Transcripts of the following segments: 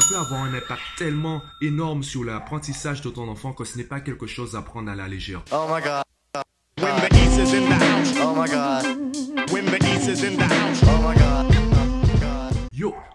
ça peut avoir un impact tellement énorme sur l'apprentissage de ton enfant que ce n'est pas quelque chose à prendre à la légère. Oh my god. When the East is in the house. Oh my god. When the East is in the house.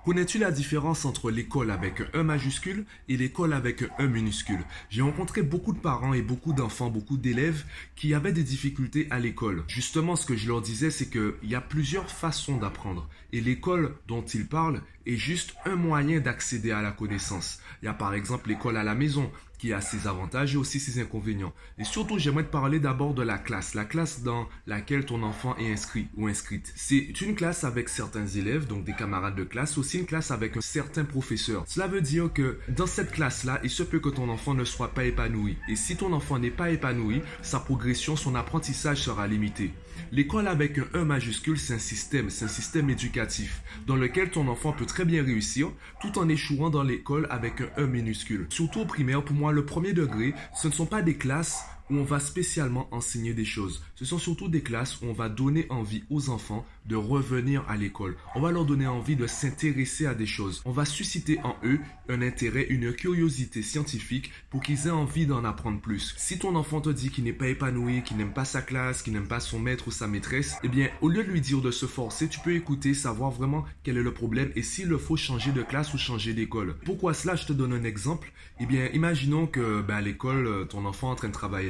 Connais-tu la différence entre l'école avec un majuscule et l'école avec un minuscule? J'ai rencontré beaucoup de parents et beaucoup d'enfants, beaucoup d'élèves qui avaient des difficultés à l'école. Justement, ce que je leur disais, c'est qu'il y a plusieurs façons d'apprendre. Et l'école dont ils parlent est juste un moyen d'accéder à la connaissance. Il y a par exemple l'école à la maison qui a ses avantages et aussi ses inconvénients. Et surtout, j'aimerais te parler d'abord de la classe, la classe dans laquelle ton enfant est inscrit ou inscrite. C'est une classe avec certains élèves, donc des camarades de classe, aussi une classe avec un certain professeur. Cela veut dire que dans cette classe-là, il se peut que ton enfant ne soit pas épanoui. Et si ton enfant n'est pas épanoui, sa progression, son apprentissage sera limité. L'école avec un E majuscule, c'est un système, c'est un système éducatif dans lequel ton enfant peut très bien réussir tout en échouant dans l'école avec un E minuscule. Surtout au primaire, pour moi, le premier degré, ce ne sont pas des classes où on va spécialement enseigner des choses. Ce sont surtout des classes où on va donner envie aux enfants de revenir à l'école. On va leur donner envie de s'intéresser à des choses. On va susciter en eux un intérêt, une curiosité scientifique pour qu'ils aient envie d'en apprendre plus. Si ton enfant te dit qu'il n'est pas épanoui, qu'il n'aime pas sa classe, qu'il n'aime pas son maître ou sa maîtresse, eh bien, au lieu de lui dire de se forcer, tu peux écouter, savoir vraiment quel est le problème et s'il le faut changer de classe ou changer d'école. Pourquoi cela? Je te donne un exemple. Eh bien, imaginons que ben, à l'école, ton enfant est en train de travailler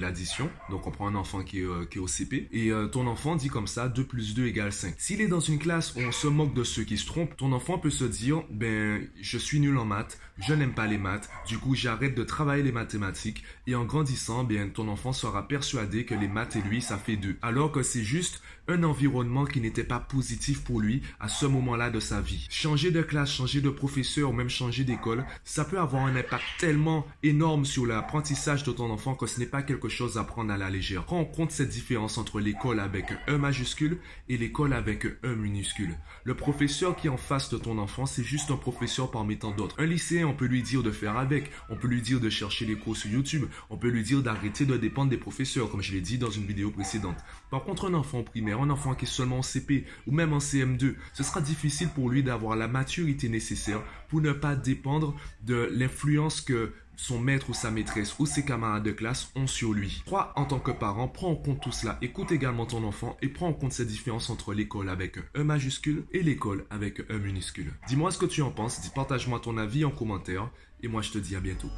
donc on prend un enfant qui est, euh, au CP. Et euh, ton enfant dit comme ça, 2 plus 2 égale 5. S'il est dans une classe où on se moque de ceux qui se trompent, ton enfant peut se dire, ben je suis nul en maths, je n'aime pas les maths, du coup j'arrête de travailler les mathématiques. Et en grandissant, bien ton enfant sera persuadé que les maths et lui, ça fait 2. Alors que c'est juste un environnement qui n'était pas positif pour lui à ce moment-là de sa vie. Changer de classe, changer de professeur ou même changer d'école, ça peut avoir un impact tellement énorme sur l'apprentissage de ton enfant que ce n'est pas quelque chose à prendre à la légère. Prends en compte cette différence entre l'école avec un E majuscule et l'école avec un E minuscule. Le professeur qui est en face de ton enfant, c'est juste un professeur parmi tant d'autres. Un lycéen, on peut lui dire de faire avec, on peut lui dire de chercher les cours sur YouTube, on peut lui dire d'arrêter de dépendre des professeurs, comme je l'ai dit dans une vidéo précédente. Par contre, un enfant primaire, un enfant qui est seulement en CP ou même en CM2, ce sera difficile pour lui d'avoir la maturité nécessaire pour ne pas dépendre de l'influence que son maître ou sa maîtresse ou ses camarades de classe ont sur lui. Toi, en tant que parent, prends en compte tout cela. Écoute également ton enfant et prends en compte cette différence entre l'école avec un E majuscule et l'école avec un E minuscule. Dis-moi ce que tu en penses, partage-moi ton avis en commentaire et moi je te dis à bientôt.